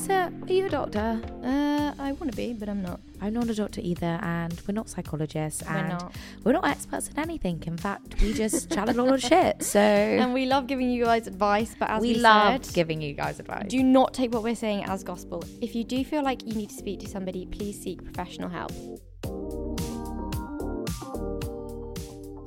Melissa, are you a doctor? Uh, I want to be, but I'm not. I'm not a doctor either, and we're not psychologists, We're and not. we're not experts at anything. In fact, we just chat a lot of shit. So And we love giving you guys advice, but as we, we, love said, giving you guys advice. do not take what we're saying as gospel. If you do feel like you need to speak to somebody, please seek professional help.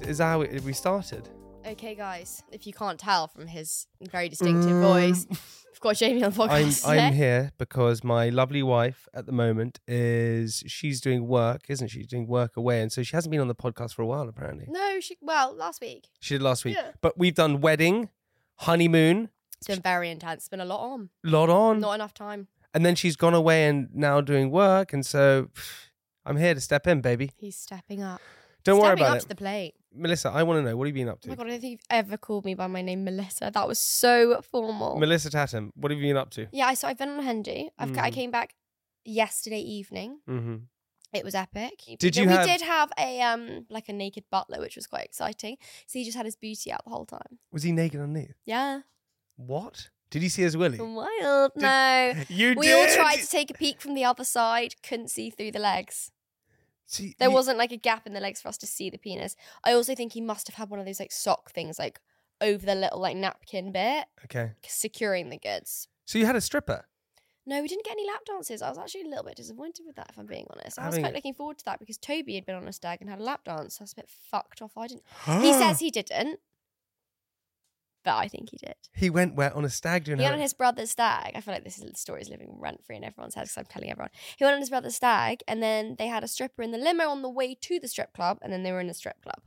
Is that how we, we started? Okay, guys, if you can't tell from his very distinctive voice, we've got Jamie on the Mm. I'm. I'm here because my lovely wife at the moment is she's doing work, isn't she? Doing work away, and so she hasn't been on the podcast for a while. Apparently, No, she, well, last week. she did last week. Yeah. But we've done wedding, honeymoon, It's been very intense. It's been a lot on. lot on, Not enough time. and then she's gone away and now doing work, and so I'm here to step in, baby. He's stepping up. Don't worry Stepping about up it, to the plate. Melissa. I want to know what have you been up Oh to? my god, I don't think you've ever called me by my name, Melissa. That was so formal. Melissa Tattam, what have you been up to? Yeah, I so I've been on Hendy. I've I Mhm. came back yesterday evening. hmm It was epic. Did you we have- did have a um like a naked butler, which was quite exciting. So he just had his booty out the whole time. Was he naked underneath? Yeah. What? Did he see his willy? Wild. No. You We all tried to take a peek from the other side, couldn't see through the legs. See, There you- wasn't like a gap in the legs for us to see the penis. I also think he must have had one of those like sock things like over the little like napkin bit, Okay. securing the goods. So you had a stripper. No, we didn't get any lap dances. I was actually a little bit disappointed with that, if I'm being honest. I was Having- quite looking forward to that because Toby had been on a stag and had a lap dance. So I was a bit fucked off. I didn't. He says he didn't, but I think he did. he went where on a stag doing He went on his brother's stag. I feel like this is, story is living rent free in everyone's head because I'm telling everyone. He went on his brother's stag, and then they had a stripper in the limo on the way to the strip club, and then they were in a strip club.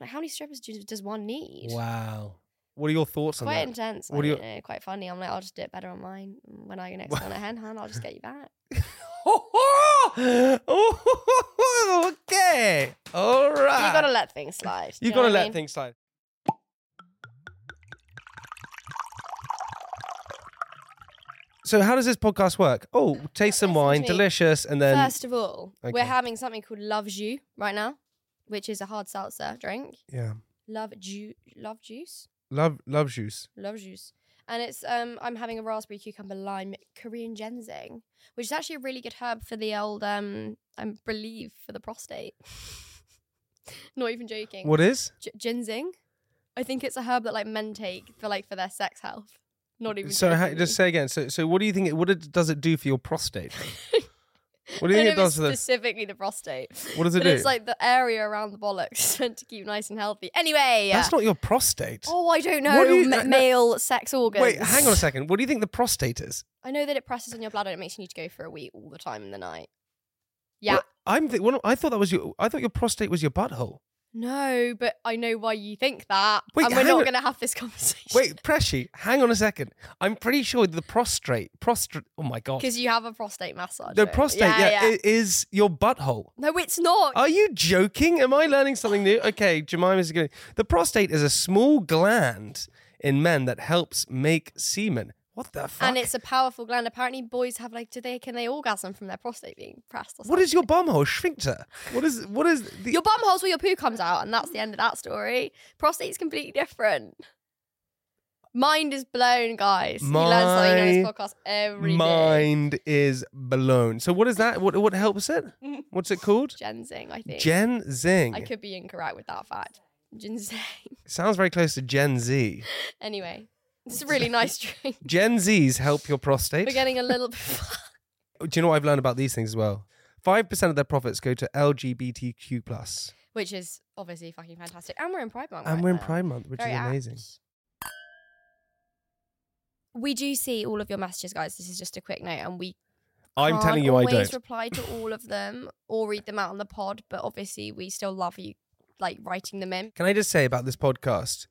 Like, how many strippers do, does one need? Wow. What are your thoughts on Quite that? Quite intense. What I do you- don't know, quite funny. I'm like, I'll just do it better on mine. When I go next one at hand, hand, I'll just get you back. okay. All right. You gotta let things slide. You gotta I let mean? things slide. So how does this podcast work? Oh, taste some wine, delicious, and then First of all, Okay. we're having something called Luv Jus right now, which is a hard seltzer drink. yeah, Love Ju Love Juice? love love juice. Love Juice. And it's um I'm having a raspberry cucumber lime Korean ginseng, which is actually a really good herb for the old um I believe for the prostate. Not even joking. What is? G- ginseng? I think it's a herb that like men take for like for their sex health. Not even So how, just say again. So so what do you think? It, what it, does it do for your prostate? What do you think it don't know if does for the? specifically the prostate. What does it but do? it's like the area around the bollocks meant to keep nice and healthy. Anyway, That's not your prostate. Oh, I don't know. What do you- no, no. male sex organs. Wait, hang on a second. What do you think the prostate is? I know that it presses on your bladder. and It makes you need to go for a wee all the time in the night. Yeah. What- I'm. Th- what, I thought that was your. I thought your prostate was your butthole. No, but I know why you think that. Wait, and we're not on. to have this conversation. Wait, Preshi, hang on a second. I'm pretty sure the prostrate, prostrate. Oh my god, Because you have a prostate massage. the prostate, yeah, i- is your butthole. no, it's not. Are you joking? Am I learning something new? Okay, Jemima's going. The prostate is a small gland in men that helps make semen. What the fuck? and it's a powerful gland. Apparently, boys have like, do they can they orgasm from their prostate being pressed? Or what is your something? bumhole sphincter? What is what is the, Your bum hole's where your poo comes out, and that's the end of that story. Prostate's completely different. Mind is blown, guys. you learn something on this podcast every day. mind is blown. So what is that? What what helps it? What's it called? Ginseng, I think. Gen Zing. I could be incorrect with that fact. Ginseng. Sounds very close to Gen Z. anyway, it's a really nice drink. Gen Zs help your prostate. We're getting a little bit. Do you know what I've learned about these things as well? Five percent of their profits go to LGBTQ plus, Which is obviously fucking fantastic. And we're in Pride Month. and right we're in now. Pride Month, which Very is amazing. apt. We do see all of your messages, guys. This is just a quick note, and we I'm can't telling you, I always don't. reply to all of them or read them out on the pod, but obviously we still love you, like writing them in. Can I just say about this podcast?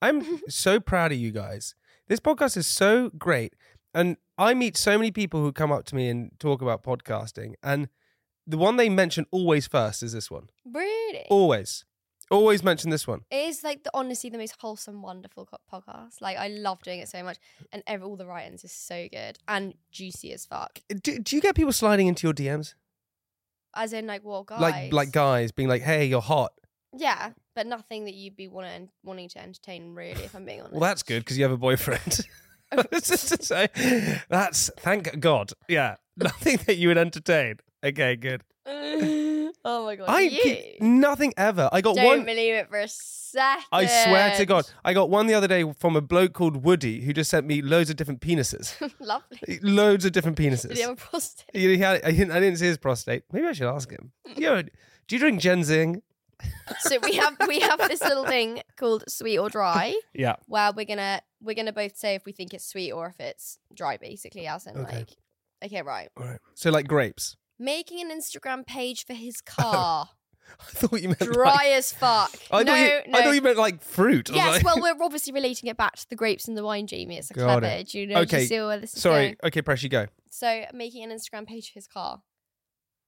I'm so proud of you guys. This podcast is so great. And I meet so many people who come up to me and talk about podcasting. And the one they mention always first is this one. Really, Always. Always mention this one. it is like the honestly the most wholesome, wonderful co- podcast. Like I love doing it so much, and every all the writings is so good and juicy as fuck. Uh, do, do you get people sliding into your DMs? As in, like, what guys? Like like guys being like, hey, you're hot. Yeah, but nothing that you'd be wanting wanting to entertain, really. If I'm being honest. Well, that's good because you have a boyfriend. Just to say, that's thank God. Yeah, nothing that you would entertain. Okay, good. oh my god, I keep- nothing ever. I got one. don't one. believe it for a second. I swear to God, I got one the other day from a bloke called Woody who just sent me loads of different penises. Lovely. loads of different penises. Did he have a prostate? He had, I, didn't, I didn't see his prostate. Maybe I should ask him. Yo, do you drink Genzing? So we have we have this little thing called sweet or dry, Yeah. where we're gonna we're gonna both say if we think it's sweet or if it's dry, basically, as in Okay. like, okay, right. All right. So like grapes. Making an Instagram page for his car, I thought you meant dry like, as fuck. I no, thought you, no. I thought you meant like fruit. I was Yes, like- well, we're obviously relating it back to the grapes and the wine, Jamie. It's a Got clever. it. Do you know? do Okay, you see where this is Sorry. going? Okay, press you go. So, making an Instagram page for his car,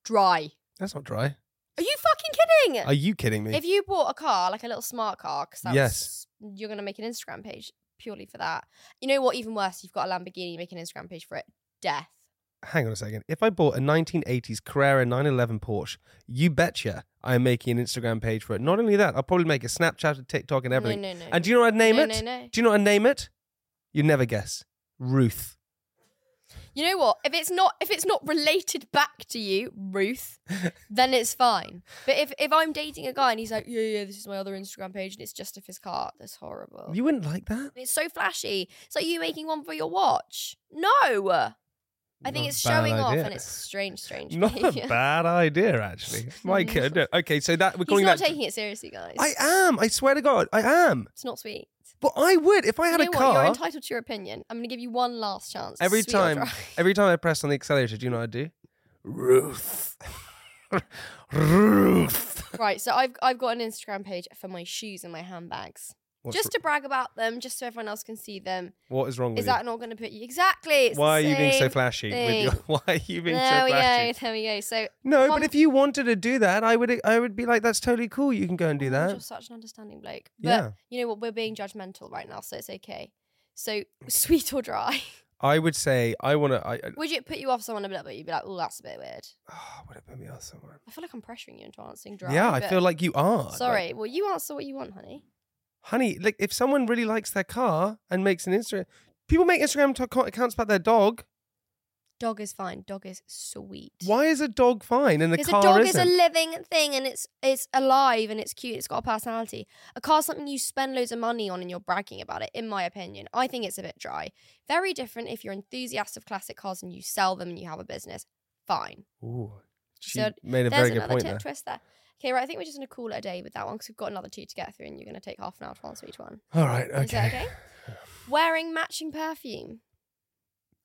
dry. That's not dry. Are you fucking kidding? Are you kidding me? If you bought a car, like a little smart car, because Yes. you're gonna make an Instagram page purely for that. You know what? Even worse, you've got a Lamborghini, make an Instagram page for it. Death. Hang on a second. If I bought a 1980s Carrera 911 Porsche, you betcha I am making an Instagram page for it. Not only that, I'll probably make a Snapchat, a TikTok, and everything. No, no, no. And do you know what I'd name no, it? No, no. Do you know what I'd name it? You'd never guess. Ruth. You know what? If it's not if it's not related back to you, Ruth, then it's fine. But if if I'm dating a guy and he's like, yeah, yeah, this is my other Instagram page and it's just of his car, that's horrible. You wouldn't like that? it's so flashy. It's like you making one for your watch. No. I think Not it's showing off and it's strange, strange. Not behaviour. a bad idea, actually. Mike, uh, no. okay, so that we're calling He's not that. taking it seriously, guys. I am. I swear to God, I am. It's not sweet. But I would if I had you know a what? You're entitled to your opinion. I'm going to give you one last chance. Every Sweet time, every time I press on the accelerator, do you know what I do? Ruth. Ruth. right. So I've I've got an Instagram page for my shoes and my handbags, What's just to brag about them, just so everyone else can see them. what is wrong with Is that not going to put you exactly? Why are you being so flashy? With your, why are you being there so we flashy? go. There we go. So No, but if you wanted to do that, I would. I would be like, that's totally cool. You can go and do Oh, that. You're such an understanding bloke. But Yeah. you know what? We're being judgmental right now, so it's okay. So sweet or dry? I would say I want to. I, I Would it put you off someone a bit? But you'd be like, oh, that's a bit weird. oh, would it put me off somewhere? I feel like I'm pressuring you into answering dry. yeah, I but- feel like you are. like- Sorry. Well, you answer what you want, honey. Honey. Like, if someone really likes their car and makes an Instagram, people make Instagram t- accounts about their dog. Dog is fine. Dog is sweet. Why is a dog fine and the car? Because a dog isn't? is a living thing and it's it's alive and it's cute. It's got a personality. A car's something you spend loads of money on and you're bragging about it. In my opinion, I think it's a bit dry. Very different if you're enthusiast of classic cars and you sell them and you have a business. Fine. Ooh, she So made a very good point there. twist there. Okay, right. I think we're just gonna call it a day with that one because we've got another two to get through and you're gonna take half an hour to answer each one. All right, Okay. Is that okay? Wearing matching perfume.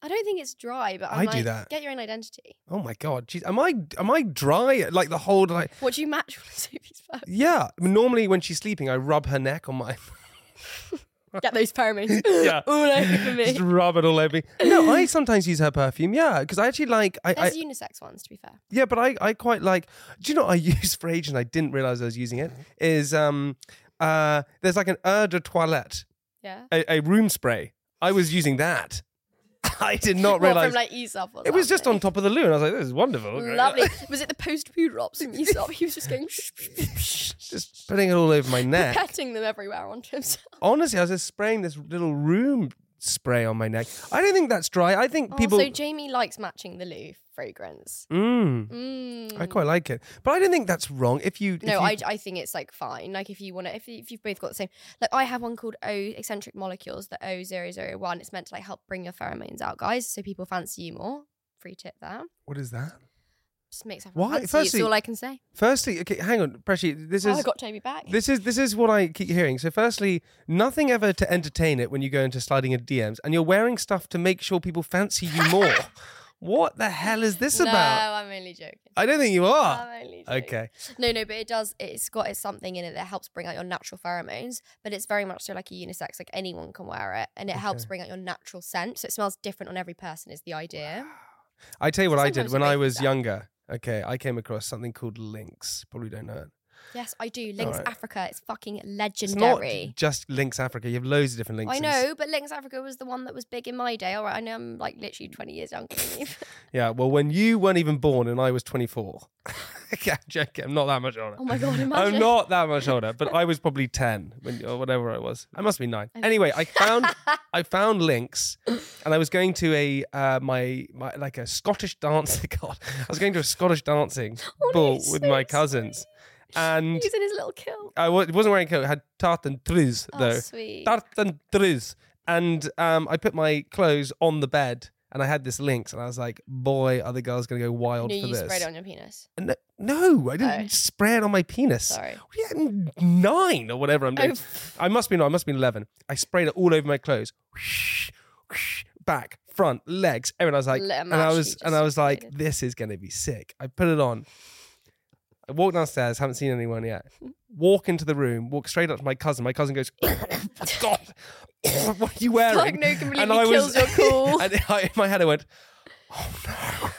I don't think it's dry, but I'm I like, do that. Get your own identity. Oh my god, jeez, am I am I dry like the whole like? What do you match with Sophie's first? Yeah, normally when she's sleeping, I rub her neck on my. Get those pheromones Yeah. all over me. Just rub it all over me. No, I sometimes use her perfume. Yeah, because I actually like. I, I There's unisex ones, to be fair. yeah, but I, I quite like. Do you know what I use for ages and I didn't realize I was using it? Is um uh there's like an eau de toilette, Yeah. a, a room spray. I was using that. I did not What, realize from like Aesop or it was just on something? top of the loo, and I was like, "This is wonderful." Lovely. Was it the post poo drops from Aesop? He was just going Just putting it all over my neck. petting them everywhere onto himself. Honestly, I was just spraying this little room spray on my neck. I don't think that's dry. I think oh, people. Also, Jamie likes matching the loo fragrance. Mm, Mm. I quite like it, but I don't think that's wrong. If you, if No, you- I, I think it's like fine. Like if you want to, if, if you've both got the same, like I have one called O Escentric Molecules, the O001. It's meant to like help bring your pheromones out, guys, so people fancy you more. Free tip there. what is that? Just makes everyone Why? fancy. Firstly- all I can say. Firstly, okay, hang on, Preshi. This Oh, is I got Toby back. this is this is what I keep hearing. So, firstly, nothing ever to entertain it when you go into sliding into DMs, and you're wearing stuff to make sure people fancy you more. what the hell is this no, about? I'm only joking. I don't think you are. I'm only joking. Okay. No, no, but it does. It's got it's something in it that helps bring out your natural pheromones. But it's very much so like a unisex. Like anyone can wear it, and it helps bring out your natural scent. So it smells different on every person. Is the idea? I tell you what I did when I was younger. Okay, I came across something called Lynx. Probably don't know it. Yes, I do. Lynx Alright. Africa. It's fucking It's not legendary. just Lynx Africa. You have loads of different Lynx. I know, but Lynx Africa was the one that was big in my day. All right, I know I'm like literally 20 years younger than you. Yeah, well, when you weren't even born and I was 24. okay, I'm joking. I'm not that much older. oh my god, imagine. I'm not that much older, but I was probably 10 when, or whatever I was. I must be nine. Anyway, I found I found Lynx and I was going to a uh, my, my like a Scottish dancing. God, I was going to a Scottish dancing Oh, ball with so my cousins, and He's in his little kilt. I wasn't wearing a coat. I had tartan trews Oh, though. sweet. tartan trews, and um, I put my clothes on the bed. And I had this Lynx, and I was like, "Boy, are the girls going to go wild no, for you this?" sprayed it on your penis. No, no, I didn't Oh. spray it on my penis. Sorry. Nine or whatever I'm doing. Oh, I must be no, I must be eleven. I sprayed it all over my clothes. Back, front, legs, everything. I was like, and I was, and I was like, this is gonna be sick. I put it on. I walk downstairs, haven't seen anyone yet. Walk into the room, walk straight up to my cousin. My cousin goes, God, what are you wearing? Fuck no, completely And I kills your cool. and I, in my head, I went, oh no,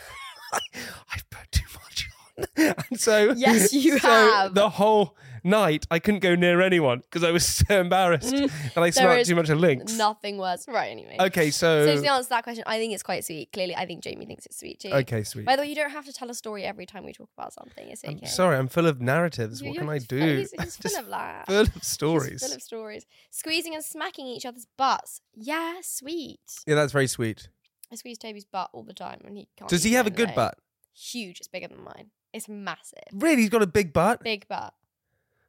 I've put too much on. And so, Yes, you so have. The whole night, I couldn't go near anyone because I was so embarrassed mm. and I smelled too much of Lynx. Nothing worse. Right, anyway. Okay, So so, to answer that question, I think it's quite sweet. Clearly, I think Jamie thinks it's sweet too. okay, sweet. By the way, you don't have to tell a story every time we talk about something. It's okay. I'm sorry, I'm full of narratives. You- What can I do? He's, he's full of that. full of He's stories. full of stories. Squeezing and smacking each other's butts. Yeah, sweet. Yeah, that's very sweet. I squeeze Toby's butt all the time, and he can't. Does he have a good alone. butt? Huge. It's bigger than mine. It's massive. Really, he's got a big butt. Big butt.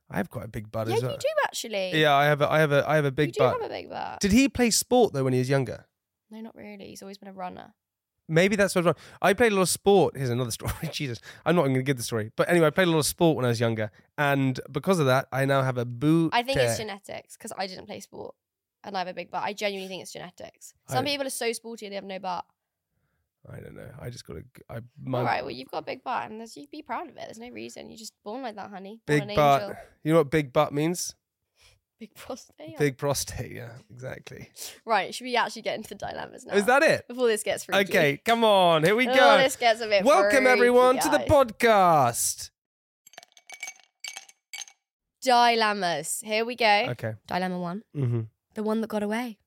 I have quite a big butt yeah, as well. you do actually. Yeah, I have a, I have a, I have a big you do butt. have a big butt. Did he play sport though when he was younger? no, not really. He's always been a runner. Maybe that's what's wrong. I played a lot of sport. Here's another story. Jesus, I'm not even going to give the story. But anyway, I played a lot of sport when I was younger, and because of that, I now have a boo. I think it's genetics because I didn't play sport and I have a big butt. I genuinely think it's genetics. Some I- people are so sporty and they have no butt. I don't know. I just got to. I my All right, well, you've got a big butt and there's, you be proud of it. There's no reason. You're just born like that, honey. Born big an butt. angel. You know what big butt means? Big prostate. Big prostate. Yeah, exactly. Right, should we actually get into the dilemmas now? Is that it? Before this gets freaky. Okay, come on. Here we Oh, go. this gets a bit Welcome freaky, everyone to the podcast. Dilemmas. Here we go. Okay. Dilemma one. hmm The one that got away.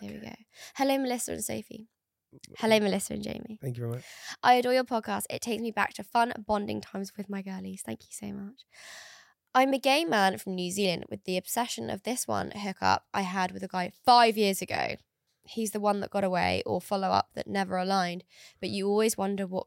Here we go. Hello, Melissa and Sophie. Hello, Melissa and Jamie. Thank you very much. I adore your podcast. It takes me back to fun bonding times with my girlies. Thank you so much. I'm a gay man from New Zealand with the obsession of this one hookup I had with a guy five years ago. He's the one that got away or follow up that never aligned, but you always wonder what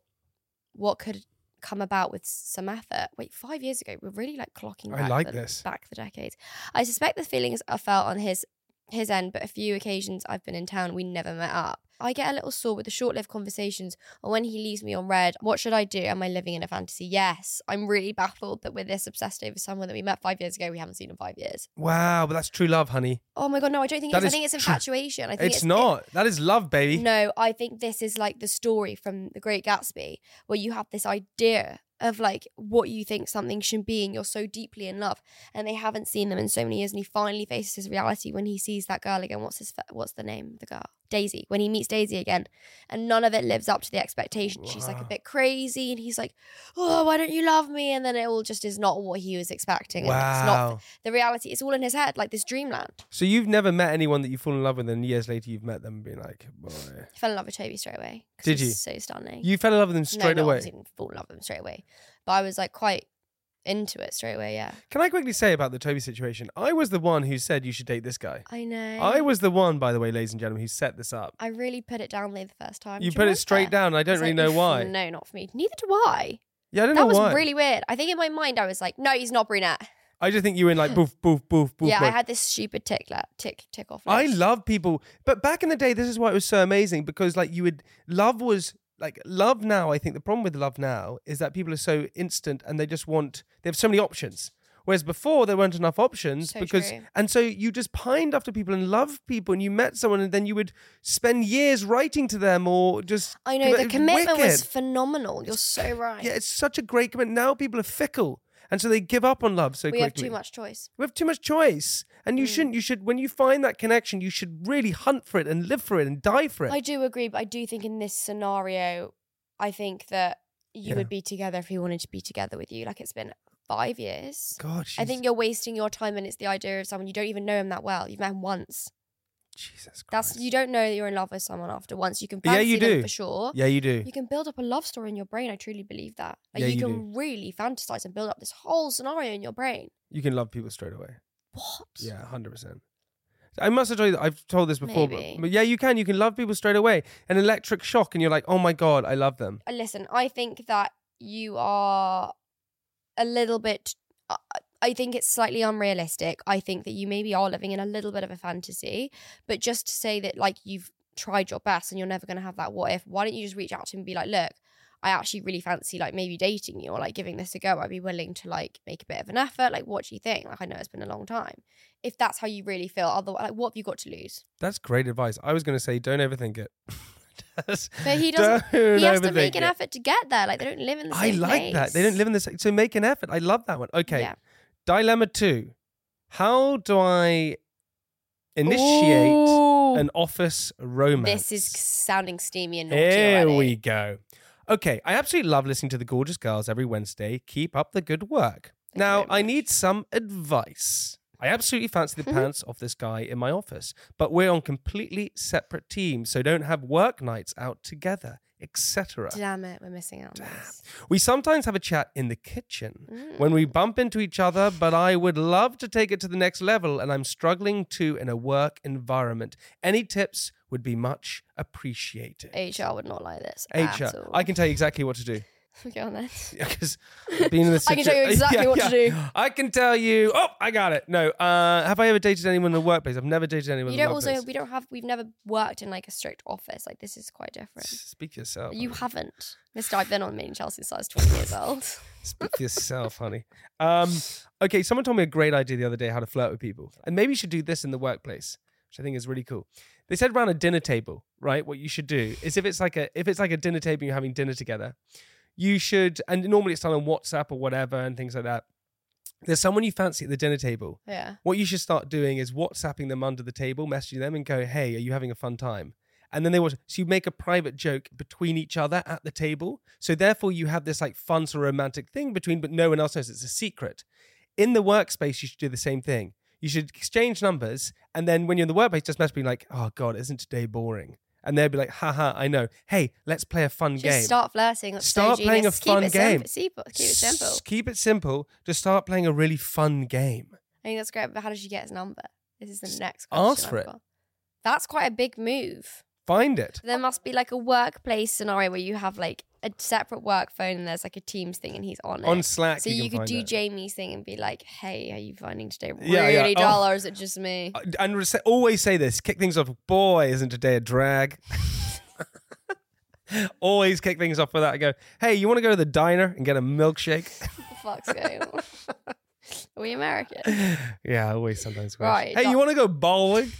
what could come about with some effort. Wait, five years ago, we're really like clocking I like the, this. back the decades. I suspect the feelings are felt on his his end, but a few occasions I've been in town, we never met up. I get a little sore with the short-lived conversations or when he leaves me on red. What should I do? Am I living in a fantasy? Yes. I'm really baffled that we're this obsessed over someone that we met five years ago. We haven't seen in five years. Wow, but that's true love, honey. Oh my god, no, I don't think That it's. I think it's infatuation. I think It's, it's, not. that is love, baby. No, I think this is like the story from The Great Gatsby, where you have this idea of like what you think something should be, and you're so deeply in love, and they haven't seen them in so many years, and he finally faces his reality when he sees that girl again. What's his? What's the name of the girl? Daisy. When he meets Daisy again, and none of it lives up to the expectation. She's like a bit crazy, and he's like, "Oh, why don't you love me?" And then it all just is not what he was expecting. and It's not Wow. the reality. It's all in his head, like this dreamland. So you've never met anyone that you fall in love with, and years later you've met them and been like, boy. I fell in love with Toby straight away Did you? So stunning. You fell in love with them straight no, away. didn't fall in love with him straight away, but I was like quite into it straight away. Yeah, Can I quickly say about the Toby situation? I was the one who said you should date this guy. I know. I was the one, by the way, ladies and gentlemen, who set this up. I really put it down there the first time. You Do put it straight down. And I don't really like, know why. No, not for me. Neither do I. Yeah, I don't That know why. That was really weird. I think in my mind I was like, no, he's not brunette. I just think you were in like boof, boof, boof, boof. yeah, I had this stupid tick la- tick tick off. I love people, but back in the day, this is why it was so amazing because like you would love was like love now. I think the problem with love now is that people are so instant and they just want they have so many options. Whereas before there weren't enough options So because true. and so you just pined after people and loved people and you met someone and then you would spend years writing to them or just I know the commitment was phenomenal. You're so right. yeah, it's such a great commitment. Now people are fickle and so they give up on love so we quickly. have too much choice. We have too much choice, and Mm. you shouldn't. You should when you find that connection, you should really hunt for it and live for it and die for it. I do agree, but I do think in this scenario, I think that you Yeah. would be together if he wanted to be together with you. Like it's been five years. God, I think you're wasting your time, and it's the idea of someone you don't even know him that well. You've met him once. Jesus Christ. That's you don't know that you're in love with someone after once. You can Yeah, you them do. for sure. Yeah, you do. You can build up a love story in your brain. I truly believe that. Like Yeah, you, you can really fantasize and build up this whole scenario in your brain. You can love people straight away. What? Yeah, hundred percent. I must have told you that I've told this before, but, but yeah, you can. You can love people straight away. An electric shock, and you're like, oh my god, I love them. Uh, Listen, I think that you are a little bit. I- I think it's slightly unrealistic. I think that you maybe are living in a little bit of a fantasy, but just to say that like you've tried your best and you're never going to have that what if, why don't you just reach out to him and be like, look, I actually really fancy like maybe dating you or like giving this a go. I'd be willing to like make a bit of an effort. Like, what do you think? Like, I know it's been a long time. If that's how you really feel, otherwise, like, what have you got to lose? That's great advice. I was going to say, don't overthink it. But he doesn't. he has to make an it. effort to get there. Like, they don't live in the same. I same like that. They don't live in this. So make an effort. I love that one. Okay. Yeah. Dilemma two. How do I initiate Ooh. an office romance? This is sounding steamy and naughty Here already. we go. Okay, I absolutely love listening to the gorgeous girls every Wednesday. Keep up the good work. Thank now, I need some advice. I absolutely fancy the pants off this guy in my office, but we're on completely separate teams, so don't have work nights out together, etc. Damn it, we're missing out. We sometimes have a chat in the kitchen Mm. when we bump into each other, but I would love to take it to the next level, and I'm struggling to in a work environment. Any tips would be much appreciated. HR would not like this. HR. I can tell you exactly what to do. Go on then. Because being in this I can tell you exactly what to do. I can tell you. Oh, I got it. No. Uh, have I ever dated anyone in the workplace? I've never dated anyone You in the don't also. workplace. We don't have. We've never worked in like a strict office. Like this is quite different. Speak for yourself. You honey. haven't. Mister, I've been on and Chelsea since I was twenty years old. Speak for yourself, honey. Um, okay, someone told me a great idea the other day how to flirt with people. And maybe you should do this in the workplace, which I think is really cool. They said around a dinner table, right? What you should do is if it's like a if it's like a dinner table and you're having dinner together, you should and normally it's done on WhatsApp or whatever and things like that. There's someone you fancy at the dinner table. Yeah. What you should start doing is WhatsApping them under the table, messaging them and go, hey, are you having a fun time? And then they watch. So you make a private joke between each other at the table. So therefore you have this like fun sort of romantic thing between, but no one else knows it's a secret. In the workspace, you should do the same thing. You should exchange numbers. And then when you're in the workplace, just message being like, oh God, isn't today boring? And they'll be like, haha, I know. Hey, let's play a fun Just game. start flirting. That's Start so playing a. Keep fun it game. Simple. Keep it simple. S- Keep it simple. Just start playing a really fun game. I think that's great. But how did she get his number? This is the Just next question. ask for I've it. got. That's quite a big move. Find it. There must be like a workplace scenario where you have like a separate work phone and there's like a Teams thing and he's on it. On Slack, so you you, could do it. Jamie's thing and be like, "Hey, are you finding today really Yeah, yeah. Oh. dull, or is it just me?" Uh, and re- always say this kick things off boy isn't today a drag Always kick things off with that. I go, hey, you want to go to the diner and get a milkshake? What the fuck's going on? Are we American? yeah, I always sometimes. wish. Right, Hey, you want to go bowling?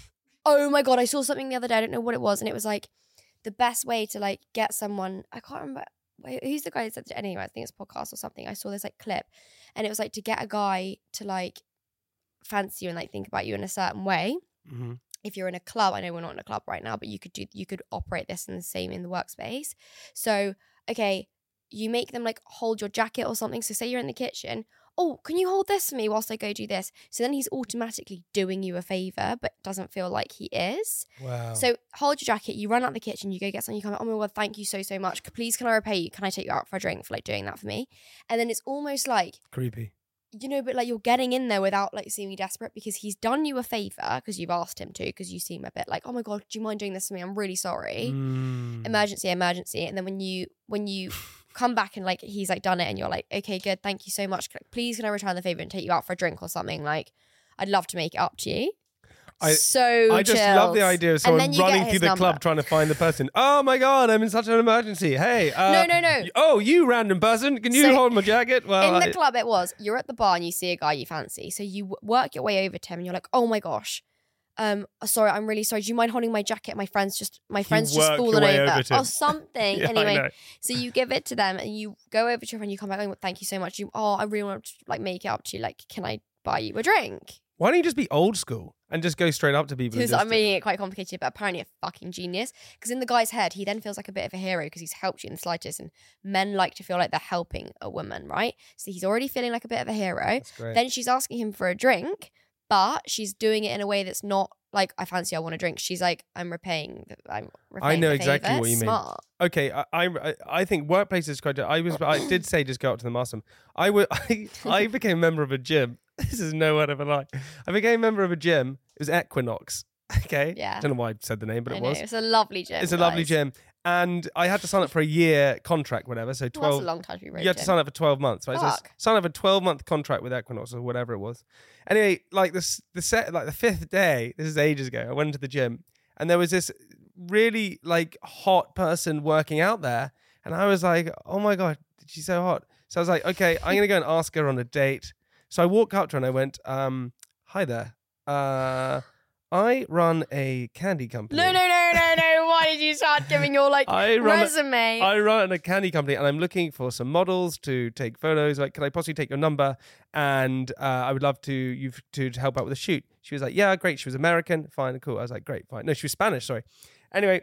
Oh my god, I saw something the other day. I don't know what it was, and it was like the best way to like get someone. I can't remember who's the guy that said it anyway. I think it's a podcast or something. I saw this like clip, and it was like to get a guy to like fancy you and like think about you in a certain way. Mm-hmm. If you're in a club, I know we're not in a club right now, but you could do you could operate this in the same in the workspace. So okay, you make them like hold your jacket or something. So say you're in the kitchen. Oh, can you hold this for me whilst I go do this? So then he's automatically doing you a favor, but doesn't feel like he is. Wow. So hold your jacket, you run out the kitchen, you go get something, you come oh my god, thank you so, so much. Please can I repay you? Can I take you out for a drink for like doing that for me? And then it's almost like, creepy. you know, but like you're getting in there without like seeming desperate because he's done you a favor because you've asked him to, because you seem a bit like, oh my god, do you mind doing this for me? I'm really sorry. Mm. Emergency, emergency. And then when you when you come back and like he's like done it and you're like, okay, good, thank you so much. Please can I return the favor and take you out for a drink or something? Like, I'd love to make it up to you. I- so I just love the idea of someone then you get running through the number. club trying to find the person. Oh my god, I'm in such an emergency. Hey, uh, No, no, no. Oh, you random person, can you So, hold my jacket? Well, in the club it was you're at the bar and you see a guy you fancy so you work your way over to him and you're like oh my gosh um sorry i'm really sorry. Do you mind holding my jacket? My friend's just my friend's just fallen over, over or something. Yeah, anyway so you give it to them and you go over to your friend you come back going thank you so much. You oh i really want to like make it up to you. Like can i buy you a drink? Why don't you just be old school and just go straight up to people? because i'm making it quite complicated but apparently a fucking genius. Because in the guy's head he then feels like a bit of a hero because he's helped you in the slightest and men like to feel like they're helping a woman right? So he's already feeling like a bit of a hero. Then she's asking him for a drink, but she's doing it in a way that's not like I fancy. I want a drink. She's like, I'm repaying. The, I'm repaying know the exactly favor." what you mean. Okay, I, I I think workplaces quite. I was I did say just go up to the master. I would I, I became a member of a gym. This is no word of a lie. I became a member of a gym. It was Equinox. Okay. Yeah. Don't know why I said the name, but I it know, was. It's a lovely gym. It's a lovely gym, and I had to sign up for a year contract, whatever. So Well, twelve. that's a long time to be you had to sign up for 12 months, right? So Fuck. sign up for a 12 month contract with Equinox or whatever it was. Anyway, like this, the set, like the fifth day, this is ages ago, I went into the gym and there was this really like hot person working out there. And I was like, oh my God, she's so hot. So I was like, okay, I'm going to go and ask her on a date. So I walked up to her and I went, um, hi there. Uh, I run a candy company. No, no, no, no, no. Why did you start giving your like I run a- resume? I run a candy company and I'm looking for some models to take photos. Like, can I possibly take your number? And uh, I would love to you to, to help out with a shoot. She was like, yeah, great. She was American. Fine, cool. I was like, great, fine. No, she was Spanish. Sorry. Anyway,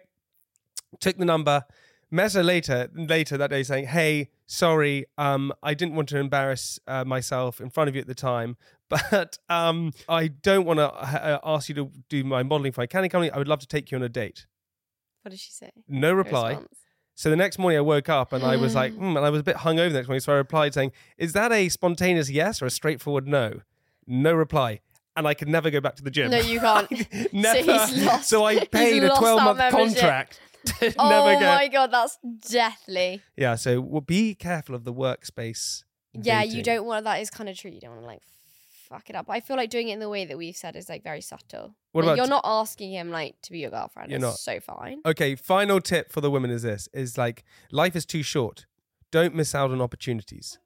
took the number. Met her later, later that day, saying, "Hey, sorry, um, I didn't want to embarrass uh, myself in front of you at the time, but um, I don't want to uh, ask you to do my modeling for my candy company. I would love to take you on a date." What did she say? No reply. response? So the next morning I woke up and I was like, hmm, and I was a bit hungover the next morning. So I replied saying, Is that a spontaneous yes or a straightforward no? No reply. And I could never go back to the gym. No, you can't. never. he's lost- so I paid a 12 month contract to oh never go. Oh my god, that's deathly. Yeah, so well, be careful of the workspace. Yeah, you don't want that is kind of true. You don't want to like fuck it up. I feel like doing it in the way that we've said is like very subtle. What Like, about you're t- not asking him like to be your girlfriend. You're it's not. so fine. Okay, final tip for the women is this is like life is too short. Don't miss out on opportunities.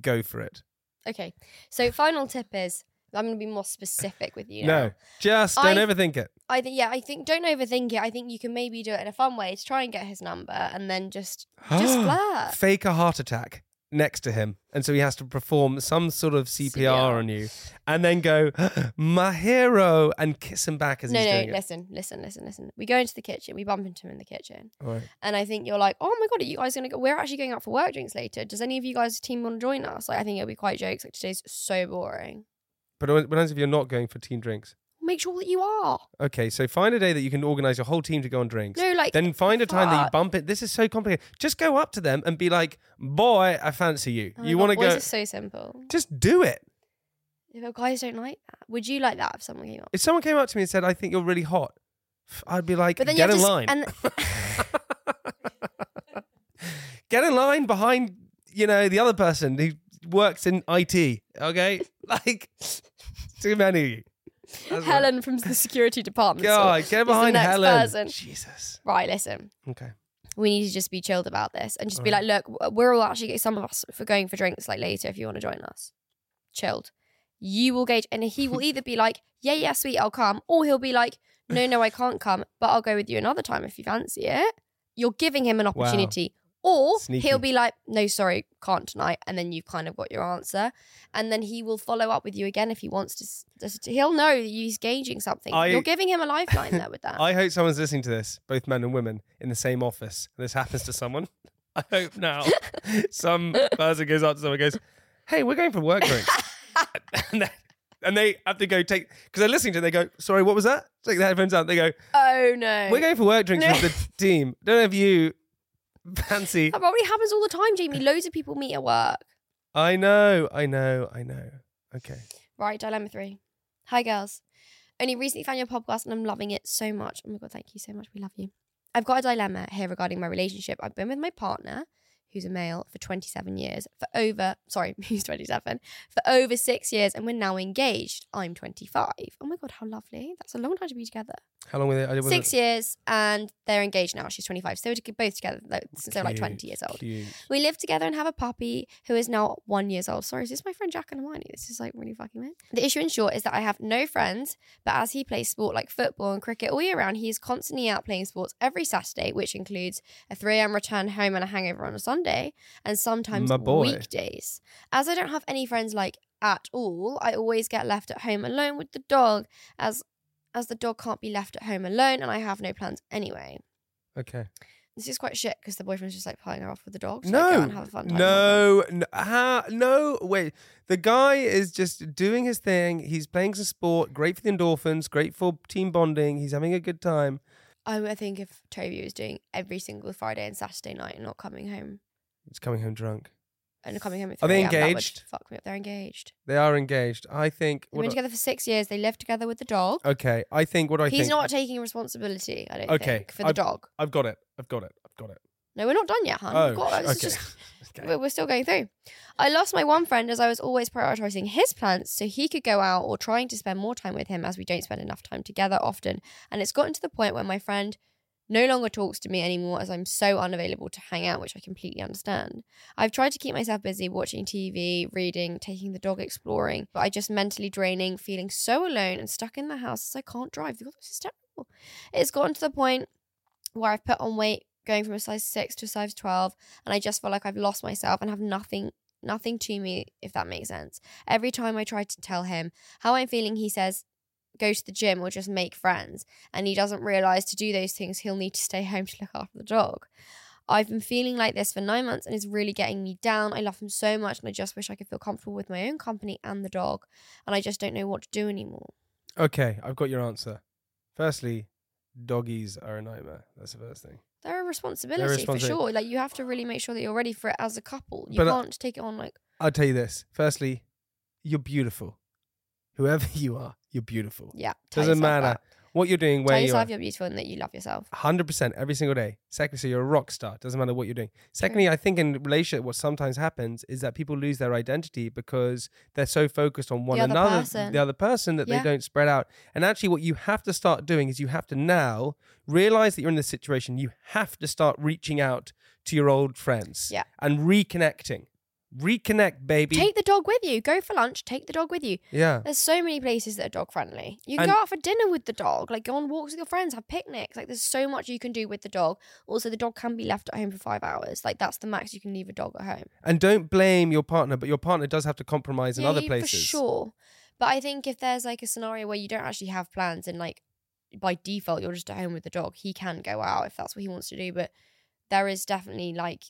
Go for it. Okay. So final tip is I'm gonna be more specific with you. now. No, just don't I- overthink it. I think yeah, I think don't overthink it. I think you can maybe do it in a fun way to try and get his number and then just just flirt. Fake a heart attack next to him. And so he has to perform some sort of CPR, CPR. on you and then go, my hero, and kiss him back as No, he's no, doing it. listen, listen, listen, listen. We go into the kitchen, we bump into him in the kitchen. Right. And I think you're like, oh my god, are you guys gonna go? We're actually going out for work drinks later. Does any of you guys team want to join us? Like, I think it'll be quite jokes. Like today's so boring. But what happens if you're not going for team drinks? Make sure that you are. Okay, so find a day that you can organize your whole team to go on drinks. No, like then find a time that you bump it. This is so complicated. Just go up to them and be like, boy, I fancy you. Oh you want to go, are so simple. just do it. If guys don't like that, would you like that if someone came up? If someone came up to me and said, I think you're really hot, I'd be like, get in line. and get in line behind you know the other person who works in IT. Okay, like too many. That's right. Helen from the security department. God, get the behind next Helen. person. Jesus. Right, listen. Okay. we need to just be chilled about this and just be Right. like, look, we're all actually some of us for going for drinks like later if you want to join us. Chilled. You will gauge, and he will either be like, yeah, yeah, sweet, I'll come, or he'll be like, no, no, I can't come, but I'll go with you another time if you fancy it. You're giving him an Wow. Or Sneaky. he'll be like, no, sorry, can't tonight. And then you've kind of got your answer. And then he will follow up with you again if he wants to. s- Just, he'll know that he's gauging something. I- You're giving him a lifeline there with that. I hope someone's listening to this, both men and women, in the same office. And this happens to someone. I hope now some person goes up to someone and goes, Hey, we're going for work drinks. and, they, and they have to go take, because they're listening to it, they go, Sorry, what was that? Take the headphones out. They go, oh, no. We're going for work drinks No. with the team. Don't know if you fancy. That probably happens all the time, Jamie. Loads of people meet at work. I know, I know, I know. Okay. Right, dilemma three. Hi, girls. Only recently found your podcast and I'm loving it so much. Oh my God, thank you so much. We love you. I've got a dilemma here regarding my relationship. I've been with my partner, who's a male, for 27 years, for over, sorry, he's 27, for over six years, and we're now engaged. I'm 25. Oh my God, how lovely. That's a long time to be together. How long were they? Six years, and they're engaged now. She's 25. So we're both together like, since they're like 20 years old. cute. We live together and have a puppy who is now one years old. Sorry, is this my friend Jack and Hermione? This is like really fucking weird. The issue in short is that I have no friends, but as he plays sport like football and cricket all year round, he is constantly out playing sports every Saturday, which includes a 3 a.m. return home and a hangover on a Sunday, and sometimes weekdays. As I don't have any friends like at all, I always get left at home alone with the dog, as as the dog can't be left at home alone, and I have no plans anyway. Okay. This is quite shit because the boyfriend's just like pulling her off with the dog. So like, go No, and have a fun time. no, no, ha, no. Wait, the guy is just doing his thing. He's playing some sport. Great for the endorphins. Great for team bonding. He's having a good time. I would think if Toby was doing every single Friday and Saturday night and not coming home He's coming home drunk. and coming home at Are they a.m., that would engaged? Fuck me up. They're engaged. They are engaged. I think. They've what been do- together for six years. They live together with the dog. okay, I think. What I think? He's think? not taking responsibility. I don't Okay, think for the I've- dog. I've got it. I've got it. I've got it. No, we're not done yet, hon. Oh, We've got- this is just- Okay. we're, we're still going through. I lost my one friend as I was always prioritizing his plans so he could go out or trying to spend more time with him as we don't spend enough time together often. And it's gotten to the point where my friend no longer talks to me anymore as I'm so unavailable to hang out, which I completely understand. I've tried to keep myself busy watching TV, reading, taking the dog exploring, but I just mentally draining, feeling so alone and stuck in the house as I can't drive. God, this is terrible. It's gotten to the point where I've put on weight going from a size 6 to a size 12 and I just feel like I've lost myself and have nothing nothing to me if that makes sense. Every time I try to tell him how I'm feeling he says go to the gym or just make friends and he doesn't realize to do those things he'll need to stay home to look after the dog. I've been feeling like this for 9 months and it's really getting me down. I love him so much and I just wish I could feel comfortable with my own company and the dog and I just don't know what to do anymore. Okay, I've got your answer. Firstly, doggies are a nightmare. That's the first thing. They're a responsibility for responsi- sure. Like you have to really make sure that you're ready for it as a couple. You But, can't take it on like I'll tell you this. Firstly, you're beautiful. Whoever you are, you're beautiful. yeah. tell Doesn't matter that. what you're doing, Tell where you are. yourself you're beautiful and that you love yourself. Hundred percent every single day. Secondly, so you're a rock star. Doesn't matter what you're doing. Secondly, I think in relationship, what sometimes happens is that people lose their identity because they're so focused on one The another, person. the other person, that Yeah. they don't spread out. And actually, what you have to start doing is you have to now realize that you're in this situation. You have to start reaching out to your old friends, Yeah. and reconnecting. Reconnect, baby. Take the dog with you. Go for lunch. Take the dog with you. yeah. There's so many places that are dog friendly. You can And- go out for dinner with the dog. Like go on walks with your friends. Have picnics. Like there's so much you can do with the dog. Also, the dog can be left at home for five hours. Like that's the max you can leave a dog at home. And don't blame your partner, but your partner does have to compromise in Yeah, other places. For sure. But I think if there's like a scenario where you don't actually have plans and like by default you're just at home with the dog, he can go out if that's what he wants to do. But there is definitely like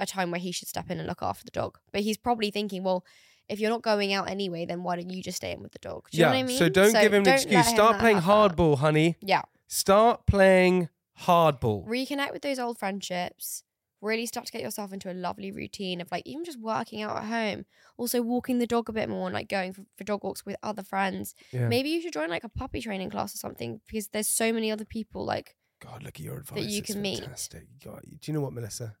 a time where he should step in and look after the dog. But he's probably thinking, well, if you're not going out anyway, then why don't you just stay in with the dog? Do you yeah. know what I mean? So don't give him an excuse. him Start playing have that. hardball, honey. Yeah. Start playing hardball. Reconnect with those old friendships. Really start to get yourself into a lovely routine of like even just working out at home. Also walking the dog a bit more and like going for, for dog walks with other friends. Yeah. Maybe you should join like a puppy training class or something because there's so many other people like God, look at your advice. you It's can meet. fantastic. God, do you know what, Melissa?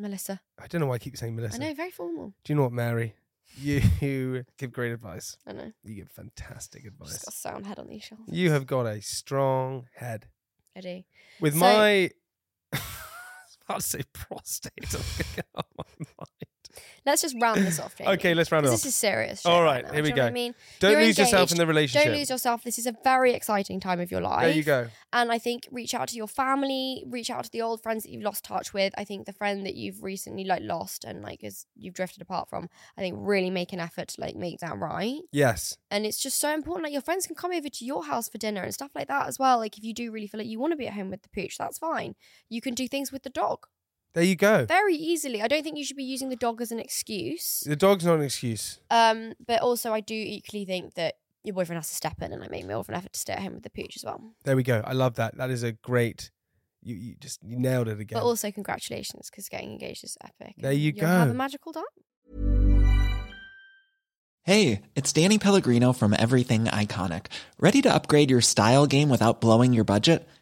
Melissa. I don't know why I keep saying Melissa. I know, very formal. Do you know what, Mary? You, you give great advice. I know. You give fantastic Just advice. got a sound head on these shoulders. You have got a strong head. I do. With So- my about to say prostate. Oh I was gonna get out of my mind. Let's just round this off, Jamie. Okay, let's round it off. This is serious. All right right, here we do you know what I mean? Don't You're lose yourself in the relationship. Don't lose yourself. This is a very exciting time of your life. There you go. And I think reach out to your family, reach out to the old friends that you've lost touch with. I think the friend that you've recently like lost and like as you've drifted apart from, I think really make an effort to like make that right. Yes. And it's just so important. Like your friends can come over to your house for dinner and stuff like that as well. Like if you do really feel like you want to be at home with the pooch, that's fine. You can do things with the dog There you go. very easily. I don't think you should be using the dog as an excuse. The dog's not an excuse. Um, but also I do equally think that your boyfriend has to step in and I make more of an effort to stay at home with the pooch as well. There we go. I love that. That is a great. You, you just you nailed it again. But also congratulations because getting engaged is epic. There you you'll Have a magical time. Hey, it's Danny Pellegrino from Everything Iconic. Ready to upgrade your style game without blowing your budget?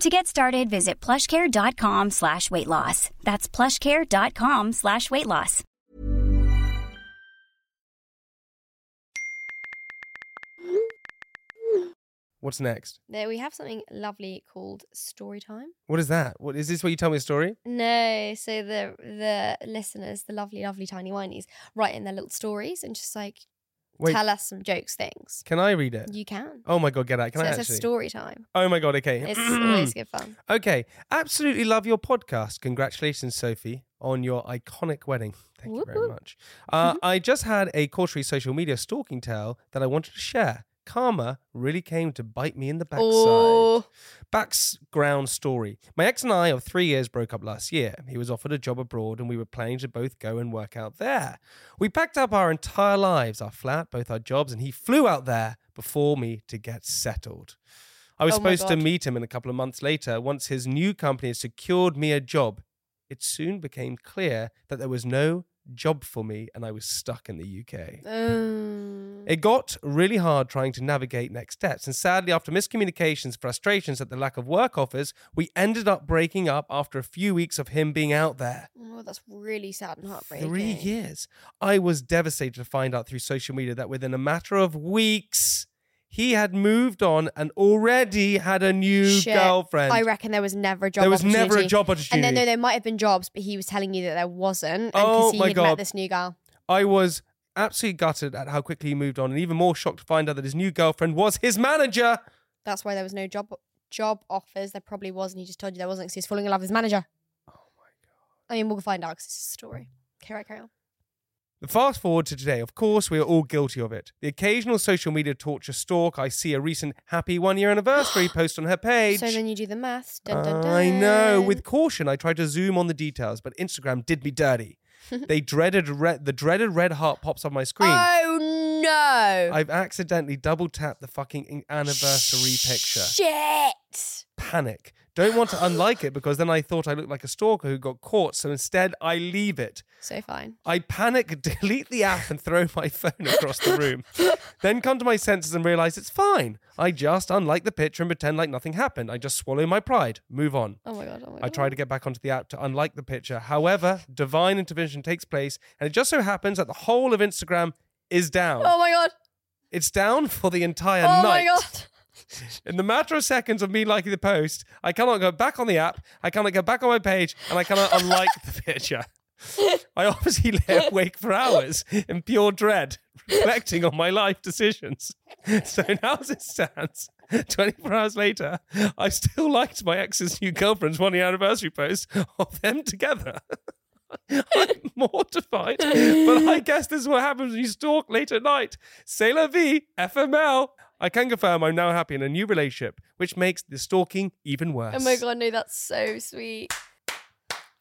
To get started, visit plushcare.com slash weight loss. That's plushcare.com slash weight loss. What's next? There we have something lovely called story time. What is that? What is this? Where you tell me a story? No, so the the listeners, the lovely, lovely tiny whinies, write in their little stories and just like Wait, tell us some jokes things. can I read it? You can. Oh my god, get out! Can so I it's actually? a story time. Oh my god. Okay. It's always good fun. Okay, absolutely love your podcast. Congratulations, Sophie, on your iconic wedding. Thank you very much. Uh, I just had a cautionary social media stalking tale that I wanted to share. Karma really came to bite me in the backside. Oh, Background story. My ex and I of three years broke up last year. He was offered a job abroad and we were planning to both go and work out there. We packed up our entire lives, our flat, both our jobs, and he flew out there before me to get settled. I was Oh supposed to meet him in a couple of months later once his new company had secured me a job. It soon became clear that there was no job for me and I was stuck in the UK. Um, It got really hard trying to navigate next steps, and sadly, after miscommunications, frustrations at the lack of work offers, we ended up breaking up after a few weeks of him being out there. oh, that's really sad and heartbreaking. Three years. I was devastated to find out through social media that within a matter of weeks, he had moved on and already had a new Shit. girlfriend. I reckon there was never a job. there was never a job opportunity. And then no, there might have been jobs, but he was telling you that there wasn't. And Oh because he my had God. met this new girl. I was absolutely gutted at how quickly he moved on, and even more shocked to find out that his new girlfriend was his manager. That's why there was no job job offers. There probably was, and he just told you there wasn't because he was falling in love with his manager. Oh my god. I mean, we'll find out because it's a story. Okay, right, carry on. The fast forward to today, of course, we are all guilty of it. The occasional social media torture stalk. I see a recent happy one year anniversary post on her page. So then you do the maths. Dun, dun, dun. I know. With caution, I tried to zoom on the details, but Instagram did me dirty. they dreaded red, the dreaded red heart pops on my screen. Oh no! I've accidentally double tapped the fucking in- anniversary picture. Shit! Panic. Don't want to unlike it because then I thought I looked like a stalker who got caught. So instead, I leave it. So fine. I panic, delete the app, and throw my phone across the room. then come to my senses and realize it's fine. I just unlike the picture and pretend like nothing happened. I just swallow my pride, move on. Oh my god. Oh my god. I try to get back onto the app to unlike the picture. However, divine intervention takes place, and it just so happens that the whole of Instagram is down. Oh my god. It's down for the entire Oh night. Oh my god. In the matter of seconds of me liking the post, I cannot go back on the app, I cannot go back on my page, and I cannot unlike the picture. I obviously lay awake for hours in pure dread, reflecting on my life decisions. So now, as it stands, 24 hours later, I still liked my ex's new girlfriend's one year anniversary post of them together. I'm mortified, but I guess this is what happens when you stalk late at night. La vie, FML. I can confirm I'm now happy in a new relationship, which makes the stalking even oh worse. Oh my god, no, that's so sweet.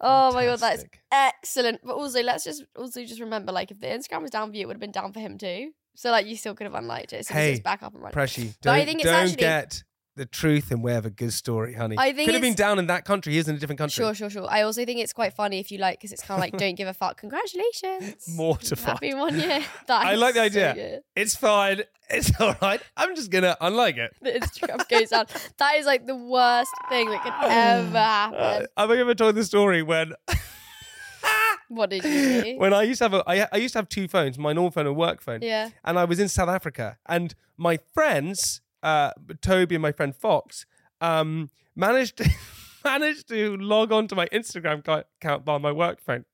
Oh my god, that's Fantastic. excellent. But also, let's just also just remember, like, if the Instagram was down for you, it would have been down for him too. So like, you still could have unliked it. Soon Hey, it's back up and running. Pressy, But I don't, think it's don't actually- get the truth and way of a good story, honey. I think Could have been down in that country, he is in a different country. Sure, sure, sure. I also think it's quite funny if you like, because it's kind of like, don't give a fuck. Congratulations. Mortified. Happy one year. That I like the idea. good. It's fine. It's all right. I'm just gonna unlike it. The Instagram goes down. That is like the worst thing that could ever Uh, happen. I've ever told the story when What did you do? when I used to have a I, I used to have two phones, my normal phone and work phone. Yeah. And I was in South Africa, and my friends, uh, Toby and my friend Fox, um, managed to, managed to log on to my Instagram account via my work phone.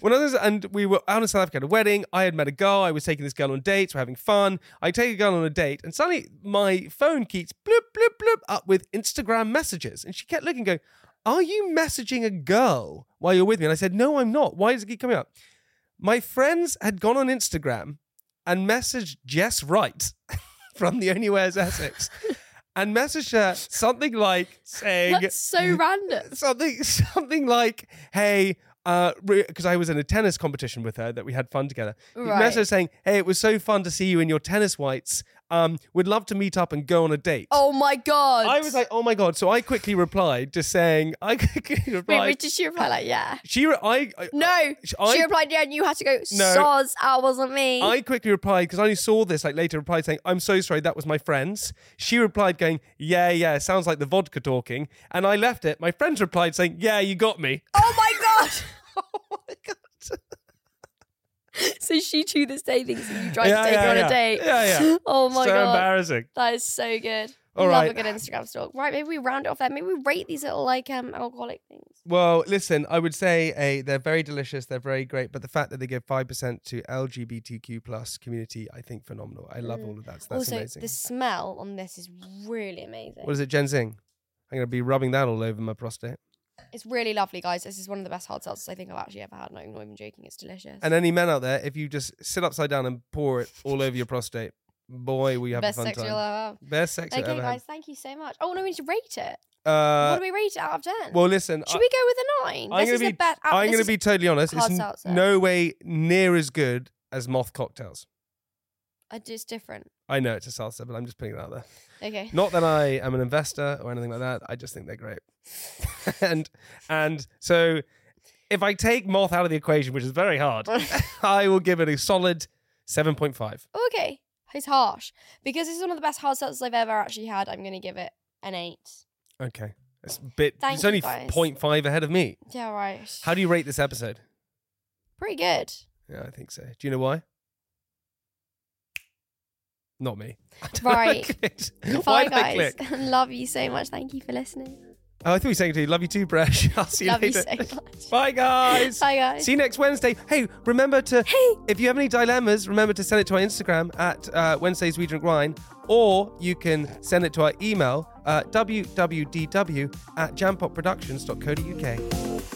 When I was, and we were out in South Africa at a wedding. I had met a girl. I was taking this girl on dates. We're having fun. I take a girl on a date, and suddenly my phone keeps bloop bloop bloop up with Instagram messages, and she kept looking, going, "Are you messaging a girl while you're with me?" And I said, "No, I'm not. Why does it keep coming up?" My friends had gone on Instagram and messaged Jess Wright from The Only is Essex, and messaged her something like saying That's so random. something something like, "Hey." Uh, because I was in a tennis competition with her that we had fun together. He Right. saying, "Hey, it was so fun to see you in your tennis whites. Um, would love to meet up and go on a date." Oh my god. I was like, "Oh my god!" So I quickly replied, just saying, "I quickly replied." wait, did she reply like, yeah? she, re- I, I, uh, No. I- she replied, yeah, and you had to go, No. soz, that wasn't me. I quickly replied because I only saw this like later. Replied saying, "I'm so sorry, that was my friends." She replied, going, "Yeah, yeah, sounds like the vodka talking." And I left it. My friends replied saying, "Yeah, you got me." oh my god. oh my god! so she to this day thinks that you tried Yeah, to take yeah, her on yeah. a date. Yeah, yeah. Oh my so god. embarrassing. That is so good. All Love right. a good Instagram stalk. Right, maybe we round it off there. Maybe we rate these little like um alcoholic things. Well, listen, I would say a they're very delicious, they're very great, but the fact that they give five percent to LGBTQ plus community, I think phenomenal. I love all of that. So that's also, amazing. the smell on this is really amazing. What is it, Genzing? I'm gonna be rubbing that all over my prostate. It's really lovely, guys. This is one of the best hard seltzers I think I've actually ever had. No, I'm not even joking. It's delicious. And any men out there, if you just sit upside down and pour it all over your prostate, boy, we have best a fun sex time. you'll ever have. Best sex you'll Okay, ever guys, thank you so much. Oh no, we need to rate it. have. what Uh, do we rate it out of ten? well, listen, Should I, we go with a nine? I'm this gonna is be, best. uh, I'm gonna be totally honest. It's seltzer. no way near as good as Moth cocktails. It's different. I know it's a salsa, but I'm just putting it out there. Okay. Not that I am an investor or anything like that. I just think they're great. and and so if I take moth out of the equation, which is very hard, I will give it a solid 7.5. Okay. It's harsh because it's one of the best hard seltzers I've ever actually had. I'm gonna give it an eight. Okay. It's a bit Thank it's only guys. 0.5 ahead of me. Yeah, right. How do you rate this episode? Pretty good. Yeah, I think so. Do you know why? Not me. I don't know why I Right. Bye, guys. Love you so much. Thank you for listening. Oh, I thought you were saying to you, love you too, Bresh. I'll see you Love you so much. Bye, guys. Bye, guys. See you next Wednesday. Hey, remember to, Hey. if you have any dilemmas, remember to send it to our Instagram at uh, Wednesdays We Drink Wine, or you can send it to our email, uh, www at jampotproductions.co.uk.